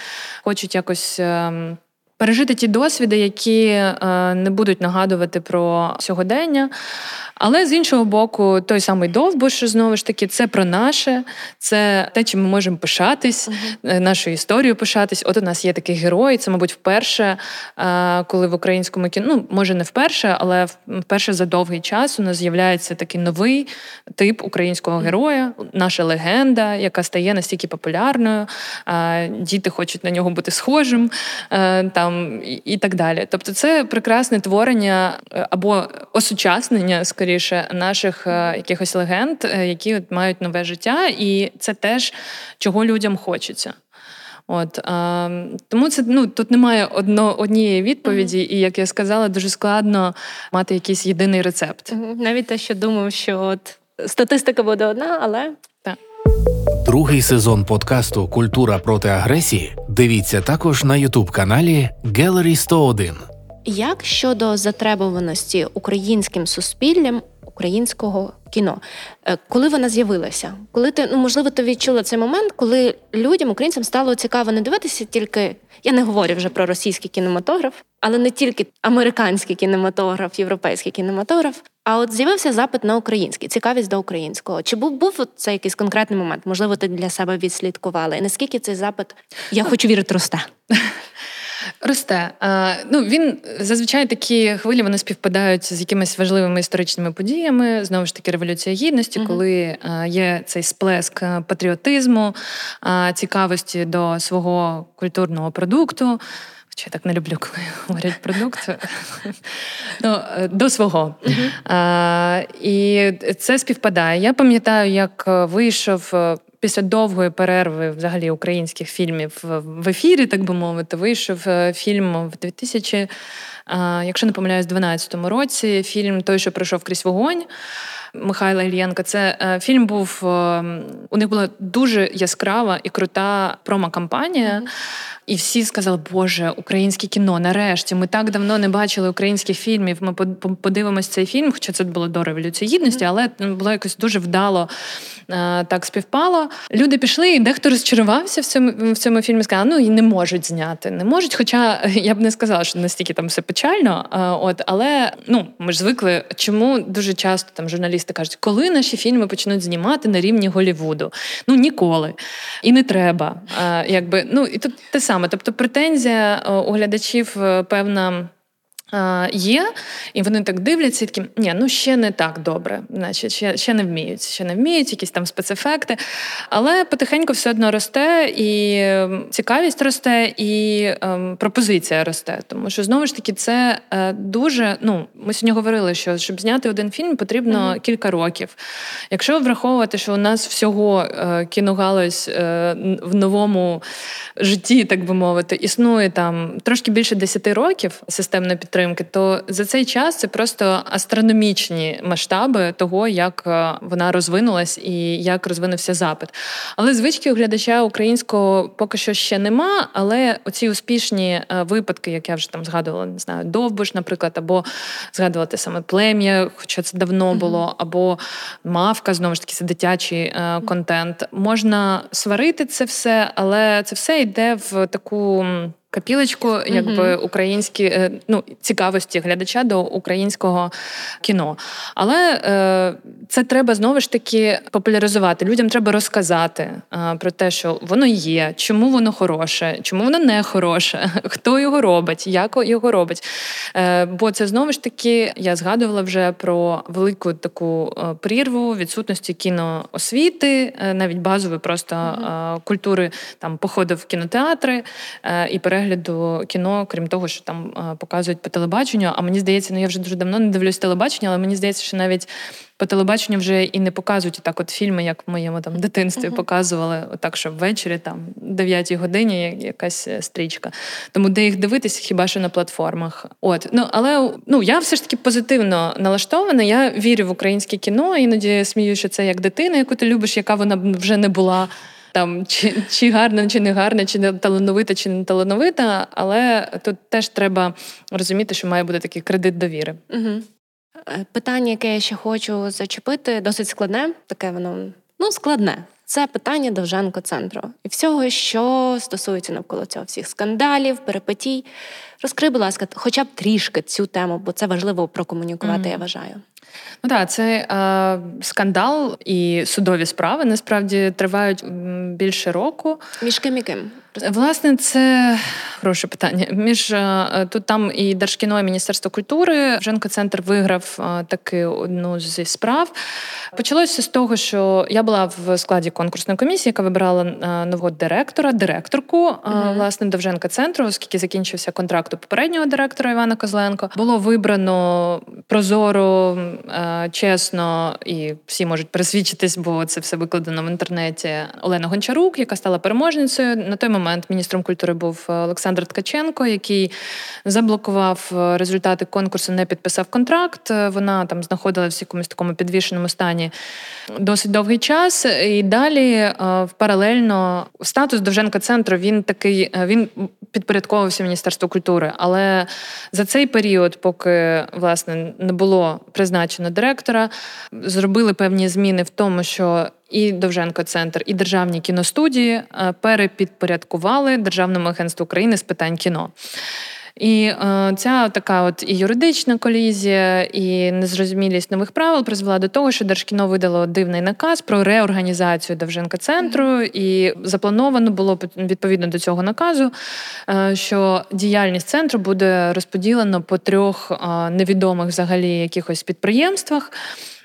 Speaker 3: хочуть якось. Пережити ті досвіди, які е, не будуть нагадувати про сьогодення. Але з іншого боку, той самий довбуш, знову ж таки, це про наше, це те, чим ми можемо пишатись, uh-huh. нашою історією пишатись. От у нас є такий герой. Це, мабуть, вперше, е, коли в українському кіно, ну може не вперше, але вперше за довгий час у нас з'являється такий новий тип українського героя, наша легенда, яка стає настільки популярною. Діти хочуть на нього бути схожим там і так далі. Тобто, це прекрасне творення або осучаснення, скоріше, скоріше наших е, якихось легенд, е, які от мають нове життя, і це теж чого людям хочеться. От а, тому це ну тут немає одно однієї відповіді, mm-hmm. і як я сказала, дуже складно мати якийсь єдиний рецепт.
Speaker 1: Mm-hmm. Навіть те, що думав, що от статистика буде одна, але
Speaker 3: так.
Speaker 2: Другий сезон подкасту Культура проти агресії. Дивіться також на ютуб каналі Gallery 101.
Speaker 1: Як щодо затребуваності українським суспіллям українського кіно. Е, коли вона з'явилася? Коли ти ну можливо ти відчула цей момент, коли людям, українцям стало цікаво не дивитися тільки. Я не говорю вже про російський кінематограф, але не тільки американський кінематограф, європейський кінематограф. А от з'явився запит на український, цікавість до українського. Чи був був це якийсь конкретний момент? Можливо, ти для себе відслідкувала? І наскільки цей запит я хочу вірити росте?
Speaker 3: Росте. А, ну, Він зазвичай такі хвилі вони співпадають з якимись важливими історичними подіями. Знову ж таки, Революція Гідності, uh коли а, є цей сплеск патріотизму, а, цікавості до свого культурного продукту. Хоча я так не люблю, коли говорять продукт ну, до свого. Uh-huh. А, І це співпадає. Я пам'ятаю, як вийшов після довгої перерви взагалі українських фільмів в ефірі, так би мовити, вийшов е, фільм в 2000, е, якщо не помиляюсь, 12 році. Фільм Той, що пройшов крізь вогонь. Михайла Ільєнка. Це е, фільм був у них була дуже яскрава і крута промо-кампанія. І всі сказали, Боже, українське кіно, нарешті. Ми так давно не бачили українських фільмів. Ми подивимось цей фільм, хоча це було до революції гідності, але було якось дуже вдало е, так співпало. Люди пішли, і дехто розчарувався в цьому в цьому фільмі. Сказав, ну і не можуть зняти, не можуть. Хоча я б не сказала, що настільки там все печально. Е, от, але ну ми ж звикли, чому дуже часто там журналісти кажуть, коли наші фільми почнуть знімати на рівні Голівуду? Ну ніколи і не треба. Е, якби ну і тут те саме саме. Тобто претензія е, у глядачів е, певна Є, і вони так дивляться, і такі, ні, ну ще не так добре, значить, ще ще не вміють, ще не вміють, якісь там спецефекти. Але потихеньку все одно росте, і цікавість росте, і ем, пропозиція росте. Тому що знову ж таки це е, дуже. Ну, ми сьогодні говорили, що щоб зняти один фільм, потрібно mm-hmm. кілька років. Якщо враховувати, що у нас всього е, кіногалузь е, в новому житті, так би мовити, існує там трошки більше 10 років системна підтримка підтримки, то за цей час це просто астрономічні масштаби того, як е, вона розвинулась і як розвинувся запит. Але звички у глядача українського поки що ще нема. Але оці успішні е, випадки, як я вже там згадувала, не знаю, Довбуш, наприклад, або згадувати саме плем'я, хоча це давно було, або мавка, знову ж таки, це дитячий е, контент. Можна сварити це все, але це все йде в таку капілочку, якби українські е, ну цікавості глядача до українського кіно. Але е, це треба знову ж таки популяризувати. Людям треба розказати е, про те, що воно є, чому воно хороше, чому воно не хороше, хто його робить, як його робить. Е, Бо це знову ж таки я згадувала вже про велику таку прірву відсутності кіноосвіти, навіть базової просто mm-hmm. культури там походу в кінотеатри і перегляд перегляду кіно, крім того, що там показують по телебаченню. А мені здається, ну я вже дуже давно не дивлюсь телебачення, але мені здається, що навіть по телебаченню вже і не показують так, от фільми, як в моєму там дитинстві uh-huh. показували, отак, що ввечері, там 9 годині якась е, стрічка. Тому де їх дивитися, хіба що на платформах. От ну але ну я все ж таки позитивно налаштована. Я вірю в українське кіно, іноді смію, що це як дитина, яку ти любиш, яка вона вже не була там чи чи гарна, чи не гарна, чи не талановита, чи не талановита, але тут теж треба розуміти, що має бути такий кредит довіри.
Speaker 1: Угу. Питання, яке я ще хочу зачепити, досить складне, таке воно ну складне. Це питання Довженко центру і всього, що стосується навколо цього всіх скандалів, перипетій. Розкрий, будь ласка, хоча б трішки цю тему, бо це важливо прокомунікувати, mm-hmm. я вважаю.
Speaker 3: Ну так, це е, скандал і судові справи насправді тривають більше року.
Speaker 1: Між ким і ким?
Speaker 3: Власне, це хороше питання. Між е, тут там і Держкіно, і Міністерство культури. Женко центр виграв е, таки одну зі справ. Почалося з того, що я була в складі конкурсної комісії, яка вибирала е, нового директора, директорку uh власне Довженка центру, оскільки закінчився контракт у попереднього директора Івана Козленко. Було вибрано прозоро е, чесно, і всі можуть пересвідчитись, бо це все викладено в інтернеті. Олена Гончарук, яка стала переможницею. На той момент міністром культури був Олександр Ткаченко, який заблокував результати конкурсу, не підписав контракт. Вона там знаходилася в якомусь такому підвішеному стані досить довгий час. І далі паралельно статус Довженка центру він такий він підпорядковувався Міністерству культури. Але за цей період, поки власне не було призначено директора, зробили певні зміни в тому, що і Довженко Центр, і державні кіностудії е, перепідпорядкували Державному агентству України з питань кіно. І е, ця така от і юридична колізія, і незрозумілість нових правил призвела до того, що Держкіно видало дивний наказ про реорганізацію Довженка центру, і заплановано було відповідно до цього наказу, е, що діяльність центру буде розподілено по трьох е, невідомих взагалі якихось підприємствах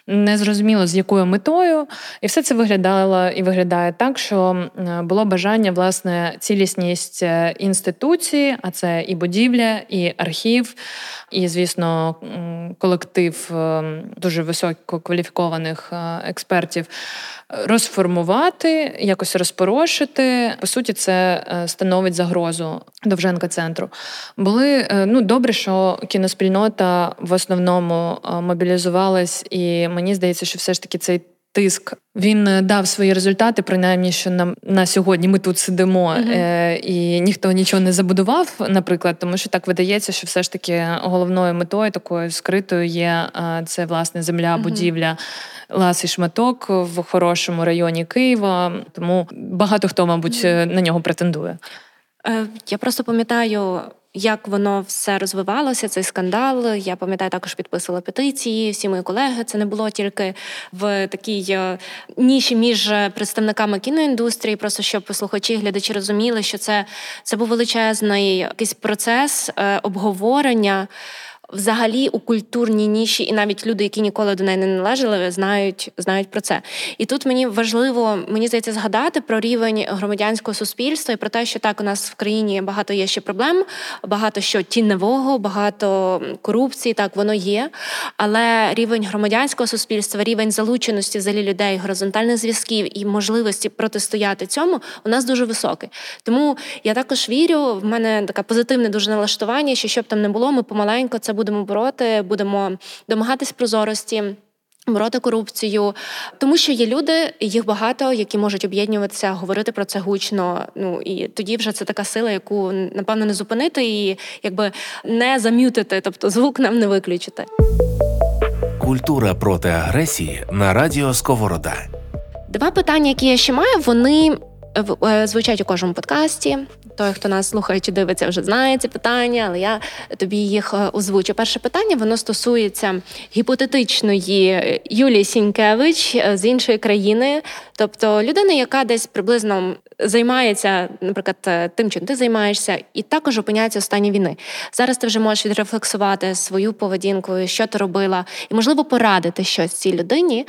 Speaker 3: незрозуміло з якою метою, і все це виглядало і виглядає так, що було бажання власне цілісність е, інституції, а це і будівля, і архів, і, звісно, колектив е, дуже висококваліфікованих е, експертів розформувати, якось розпорошити. По суті, це становить загрозу Довженка центру. Були ну добре, що кіноспільнота в основному мобілізувалась, і мені здається, що все ж таки цей. Тиск він дав свої результати, принаймні, що нам на сьогодні ми тут сидимо, uh-huh. е, і ніхто нічого не забудував, наприклад, тому що так видається, що все ж таки головною метою такою скритою є е, це власне земля, uh-huh. будівля, ласий шматок в хорошому районі Києва. Тому багато хто, мабуть, на нього претендує.
Speaker 1: Е, я просто пам'ятаю. Як воно все розвивалося, цей скандал. Я пам'ятаю, також підписувала петиції. Всі мої колеги. Це не було тільки в такій е, ніші між представниками кіноіндустрії, просто щоб слухачі, глядачі розуміли, що це це був величезний якийсь процес е, обговорення взагалі у культурній ніші, і навіть люди, які ніколи до неї не належали, знають знають про це. І тут мені важливо, мені здається, згадати про рівень громадянського суспільства і про те, що так у нас в країні багато є ще проблем, багато що тіньового, багато корупції, так воно є. Але рівень громадянського суспільства, рівень залученості взагалі людей, горизонтальних зв'язків і можливості протистояти цьому у нас дуже високий. Тому я також вірю, в мене таке позитивне дуже налаштування, що щоб там не було, ми помаленько це буде будемо бороти, будемо домагатись прозорості. Бороти корупцію, тому що є люди, їх багато, які можуть об'єднуватися, говорити про це гучно. Ну і тоді вже це така сила, яку напевно не зупинити і якби не зам'ютити, тобто звук нам не виключити.
Speaker 2: Культура проти агресії на радіо Сковорода.
Speaker 1: Два питання, які я ще маю, вони звучать у кожному подкасті. Той, хто нас слухає чи дивиться, вже знає ці питання, але я тобі їх е, озвучу. Перше питання воно стосується гіпотетичної Юлії Сінькевич е, з іншої країни, тобто людини, яка десь приблизно займається, наприклад, е, тим, чим ти займаєшся, і також опиняється в стані війни. Зараз ти вже можеш відрефлексувати свою поведінку, що ти робила, і можливо порадити щось цій людині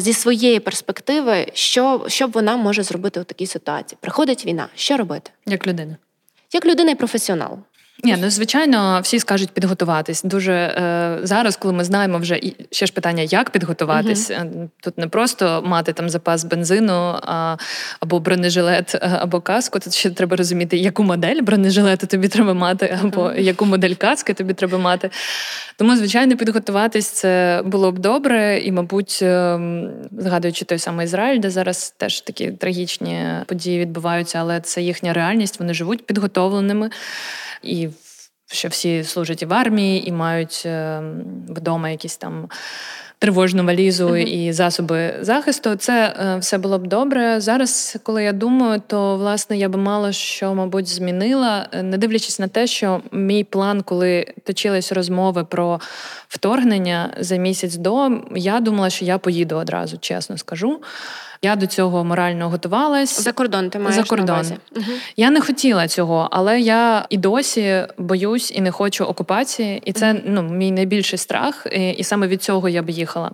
Speaker 1: зі своєї перспективи, що що вона може зробити у такій ситуації. Приходить війна, що робити?
Speaker 3: Як людина?
Speaker 1: Як людина і професіонал.
Speaker 3: Ні, ну звичайно, всі скажуть підготуватись. Дуже е, зараз, коли ми знаємо вже і ще ж питання, як підготуватись. Uh-huh. Тут не просто мати там запас бензину а, або бронежилет, е, або каску. Тут ще треба розуміти, яку модель бронежилету тобі треба мати, або uh-huh. яку модель каски тобі треба мати. Тому, звичайно, підготуватись це було б добре, і, мабуть, ем, згадуючи той самий Ізраїль, де зараз теж такі трагічні події відбуваються, але це їхня реальність. Вони живуть підготовленими і що всі служать і в армії, і мають ем, вдома якісь там. Тривожну валізу uh-huh. і засоби захисту, це е, все було б добре. Зараз, коли я думаю, то власне я би мало що, мабуть, змінила, е, не дивлячись на те, що мій план, коли точились розмови про вторгнення за місяць до, я думала, що я поїду одразу, чесно скажу. Я до цього морально готувалась.
Speaker 1: За кордон ти маєш
Speaker 3: за кордон.
Speaker 1: На увазі. Угу.
Speaker 3: Я не хотіла цього, але я і досі боюсь і не хочу окупації, і це ну мій найбільший страх, і, і саме від цього я б їхала.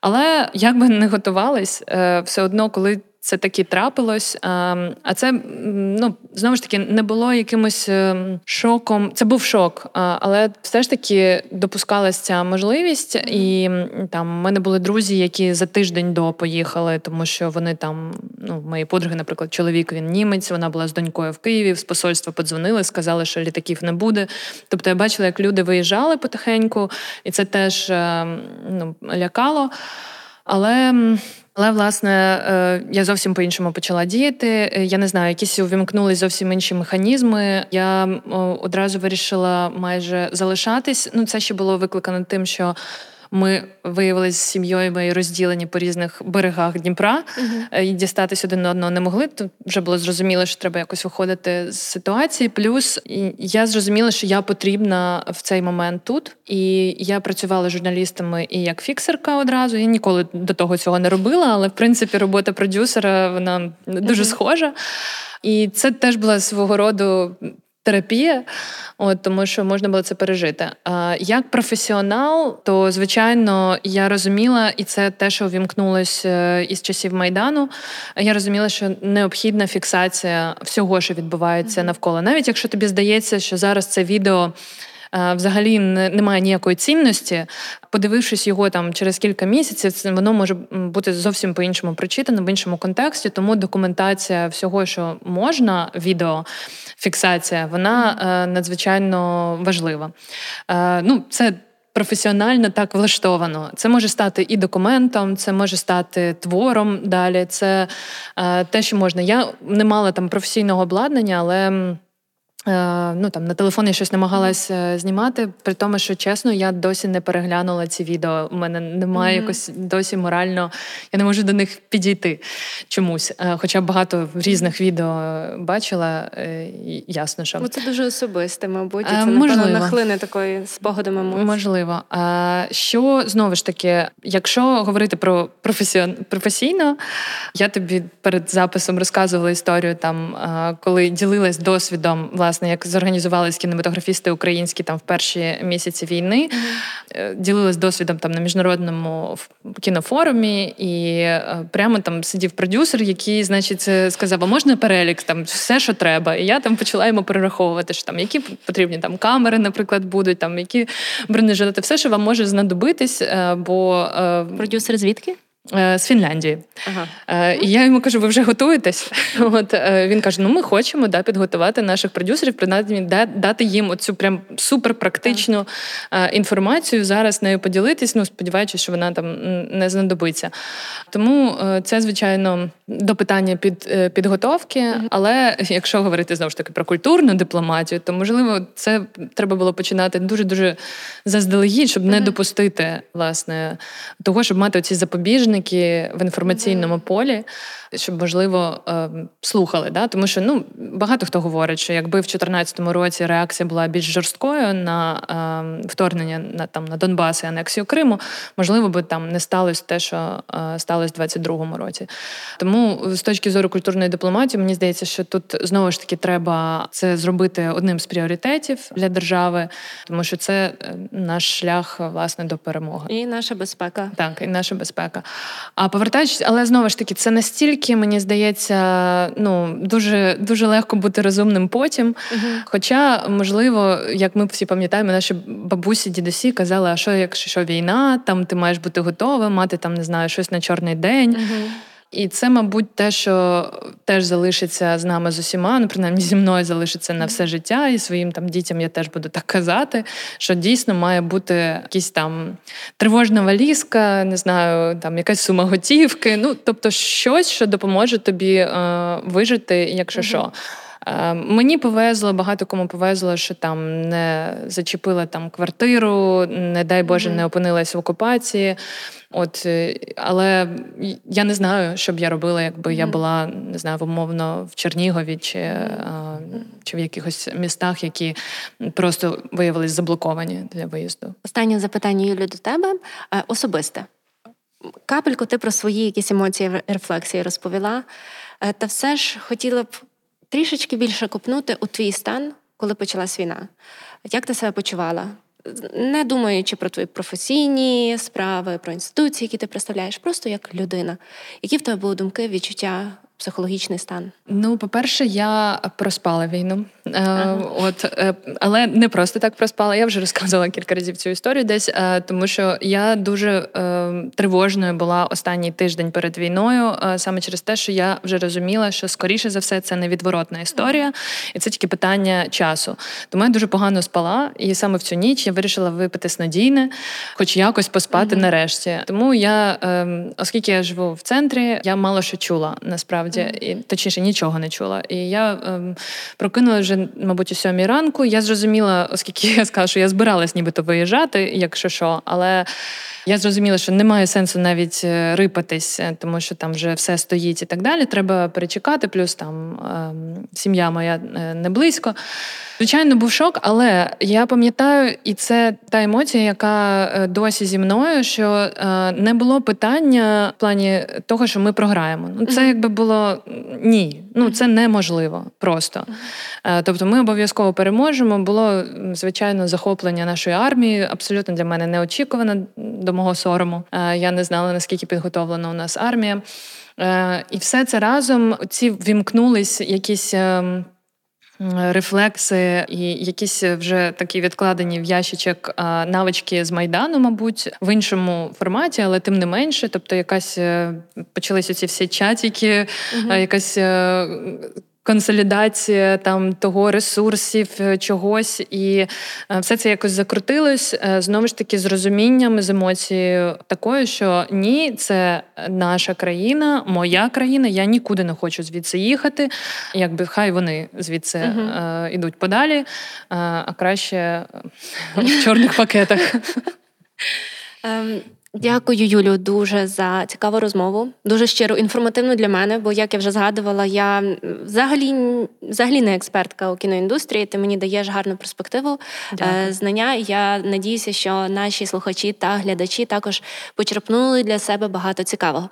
Speaker 3: Але як би не готувались, е, все одно, коли це таки трапилось. А це ну знову ж таки не було якимось ем, шоком. Це був шок, але все ж таки допускалася ця можливість, і там в мене були друзі, які за тиждень до поїхали, тому що вони там, ну мої подруги, наприклад, чоловік він німець. Вона була з донькою в Києві. З посольства подзвонили, сказали, що літаків не буде. Тобто я бачила, як люди виїжджали потихеньку, і це теж ем, ну, лякало. Але але власне е, я зовсім по-іншому почала діяти. Е, я не знаю, якісь увімкнули зовсім інші механізми. Я одразу вирішила майже залишатись. Ну, це ще було викликано тим, що ми виявилися з сім'єю ми розділені по різних берегах Дніпра uh-huh. і дістатись один одного не могли. То вже було зрозуміло, що треба якось виходити з ситуації. Плюс я зрозуміла, що я потрібна в цей момент тут. І я працювала журналістами і як фіксерка одразу. Я ніколи до того цього не робила, але в принципі робота продюсера вона дуже uh-huh. схожа. І це теж була свого роду терапія, от тому що можна було це пережити. А як професіонал, то звичайно я розуміла, і це те, що увімкнулось е, із часів майдану. Я розуміла, що необхідна фіксація всього, що відбувається навколо, навіть якщо тобі здається, що зараз це відео. Е, взагалі немає ніякої цінності. Подивившись його там через кілька місяців, воно може бути зовсім по-іншому прочитано, в іншому контексті. Тому документація всього, що можна, відео фіксація, вона е, надзвичайно важлива. Е, ну, це Професіонально так влаштовано. Це може стати і документом, це може стати твором далі. Це е, те, що можна. Я не мала там професійного обладнання, але ну там на телефон я щось намагалася знімати, при тому, що чесно, я досі не переглянула ці відео. У мене немає mm-hmm. якось досі морально, я не можу до них підійти чомусь. Е, хоча багато різних відео бачила, е, ясно, що
Speaker 1: Ну, це дуже особисте, мабуть, і це напевно нахлине такої спогадами емоцій.
Speaker 3: Можливо. А що знову ж таки, якщо говорити про професіон... професійно, я тобі перед записом розказувала історію там, коли ділилась досвідом власне власне, як зорганізувались кінематографісти українські там в перші місяці війни, mm-hmm. ділились досвідом там на міжнародному кінофорумі, і е, прямо там сидів продюсер, який, значить, сказав: а можна перелік там все, що треба. І я там почала йому перераховувати, що там які потрібні там камери, наприклад, будуть, там які бронежилети, все, що вам може знадобитись. Е, бо
Speaker 1: продюсер звідки?
Speaker 3: Е, з Фінляндії. Ага. Е, і я йому кажу: ви вже готуєтесь? От е, він каже: Ну, ми хочемо да, підготувати наших продюсерів, принаймні дати їм оцю прям суперпрактичну інформацію. Зараз нею поділитись. Ну, сподіваючись, що вона там не знадобиться. Тому це, звичайно, до питання під підготовки. Ага. Але якщо говорити знову ж таки про культурну дипломатію, то можливо це треба було починати дуже дуже заздалегідь, щоб не допустити власне того, щоб мати оці запобіжні запобіжники в інформаційному полі, щоб можливо е, слухали. Да? Тому що ну багато хто говорить, що якби в 2014 році реакція була більш жорсткою на е, вторгнення на там на Донбас і анексію Криму, можливо, би там не сталося те, що е, сталося в 2022 році. Тому з точки зору культурної дипломатії, мені здається, що тут знову ж таки треба це зробити одним з пріоритетів для держави, тому що це наш шлях власне до перемоги
Speaker 1: і наша безпека.
Speaker 3: Так, і наша безпека. А повертаючись, але знову ж таки, це настільки, мені здається, ну дуже дуже легко бути розумним потім. uh Хоча, можливо, як ми всі пам'ятаємо, наші бабусі, дідусі казали, а що, якщо що війна, там ти маєш бути готовим, мати там не знаю щось на чорний день. uh і це, мабуть, те, що теж залишиться з нами з усіма, ну принаймні зі мною залишиться на все життя, і своїм там дітям я теж буду так казати, що дійсно має бути якісь там тривожна валізка, не знаю, там якась сума готівки. Ну тобто, щось, що допоможе тобі е, вижити, якщо угу. що. Е, мені повезло, багато кому повезло, що там не зачепила там квартиру, не дай Боже, не опинилась в окупації. От, е, Але я не знаю, що б я робила, якби я була не знаю, умовно в Чернігові чи чи в якихось містах, які просто виявились заблоковані для виїзду.
Speaker 1: Останнє запитання Юлі до тебе е, особисте. Капельку ти про свої якісь емоції рефлексії розповіла. Та все ж хотіла б трішечки більше копнути у твій стан, коли почалась війна. Як ти себе почувала? не думаючи про твої професійні справи, про інституції, які ти представляєш, просто як людина. Які в тебе були думки, відчуття психологічний стан?
Speaker 3: Ну, по-перше, я проспала війну. Е, ага. От, е, Але не просто так проспала. Я вже розказувала кілька разів цю історію десь, е, тому що я дуже тривожною була останній тиждень перед війною, саме через те, що я вже розуміла, що скоріше за все це невідворотна історія, і це тільки питання часу. Тому я дуже погано спала, і саме в цю ніч я вирішила випити снодійне, хоч якось поспати ага. нарешті. Тому я, ем, оскільки я живу в центрі, я мало що чула насправді насправді, і точніше нічого не чула. І я ем, прокинула вже, мабуть, у сьомій ранку. Я зрозуміла, оскільки я сказала, що я збиралась нібито виїжджати, якщо що, але. Я зрозуміла, що немає сенсу навіть е, рипатись, е, тому що там вже все стоїть і так далі. Треба перечекати, плюс там ем, сім'я моя е, не близько. Звичайно, був шок, але я пам'ятаю, і це та емоція, яка досі зі мною, що не було питання в плані того, що ми програємо. Ну це якби було ні. Ну це неможливо просто. Тобто, ми обов'язково переможемо. Було звичайно захоплення нашої армії, абсолютно для мене неочікуване до мого сорому. Я не знала наскільки підготовлена у нас армія. І все це разом ці вімкнулись якісь. Ем, рефлекси і якісь вже такі відкладені в ящичок навички з майдану, мабуть, в іншому форматі, але тим не менше, тобто, якась е, почалися ці всі чатики, угу. якась е, консолідація там того ресурсів, е, чогось, і е, все це якось закрутилось е, знову ж таки з розумінням, з емоцією такою, що ні, це наша країна, моя країна. Я нікуди не хочу звідси їхати. Якби хай вони звідси uh йдуть подалі, а краще в чорних пакетах.
Speaker 1: Дякую, Юлю, дуже за цікаву розмову. Дуже щиро інформативну для мене, бо як я вже згадувала, я взагалі взагалі не експертка у кіноіндустрії. Ти мені даєш гарну перспективу е, Дякую. знання. Я надіюся, що наші слухачі та глядачі також почерпнули для себе багато цікавого.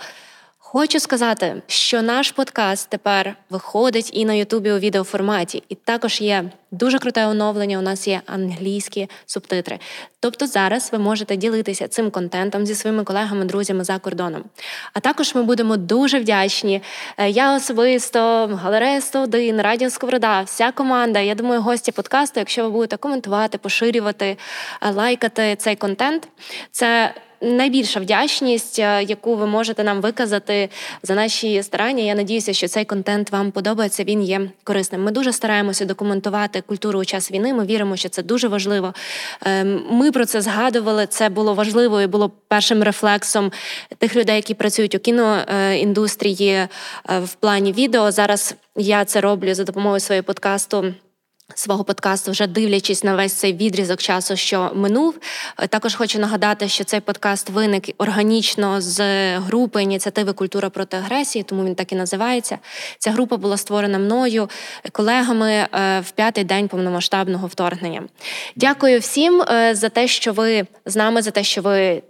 Speaker 1: Хочу сказати, що наш подкаст тепер виходить і на Ютубі у відеоформаті, і також є дуже круте оновлення. У нас є англійські субтитри. Тобто зараз ви можете ділитися цим контентом зі своїми колегами, друзями за кордоном. А також ми будемо дуже вдячні. Е, я особисто, галерея 101, Радіо Сковорода, вся команда. Я думаю, гості подкасту, якщо ви будете коментувати, поширювати, е, лайкати цей контент, це найбільша вдячність, е, яку ви можете нам виказати за наші старання. Я надіюся, що цей контент вам подобається. Він є корисним. Ми дуже стараємося документувати культуру у час війни. Ми віримо, що це дуже важливо. Ем, ми про це згадували. Це було важливо і було першим рефлексом тих людей, які працюють у кіноіндустрії е, в плані відео. Зараз я це роблю за допомогою своєї подкасту свого подкасту, вже дивлячись на весь цей відрізок часу, що минув. Е, також хочу нагадати, що цей подкаст виник органічно з групи ініціативи Культура проти агресії, тому він так і називається. Ця група була створена мною, колегами е, в п'ятий день повномасштабного вторгнення. Дякую всім е, за те, що ви з нами, за те, що ви.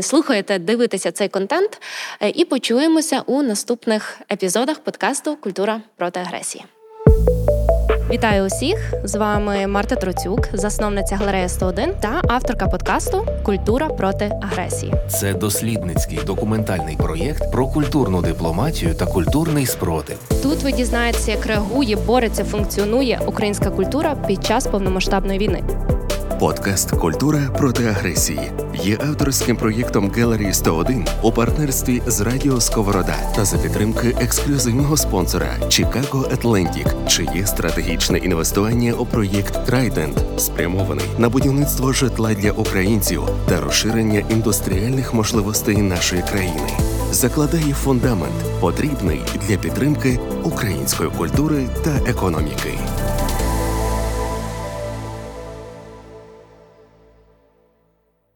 Speaker 1: Слухаєте, дивитеся цей контент, і почуємося у наступних епізодах подкасту Культура проти агресії. Вітаю усіх! З вами Марта Троцюк, засновниця галереї 101 та авторка подкасту Культура проти агресії.
Speaker 2: Це дослідницький документальний проєкт про культурну дипломатію та культурний спротив.
Speaker 1: Тут ви дізнаєтеся, як реагує, бореться, функціонує українська культура під час повномасштабної війни.
Speaker 2: Подкаст Культура проти агресії є авторським проєктом Gallery 101 у партнерстві з Радіо Сковорода та за підтримки ексклюзивного спонсора Chicago Atlantic, чиє стратегічне інвестування у проєкт Trident спрямований на будівництво житла для українців та розширення індустріальних можливостей нашої країни. Закладає фундамент, потрібний для підтримки української культури та економіки.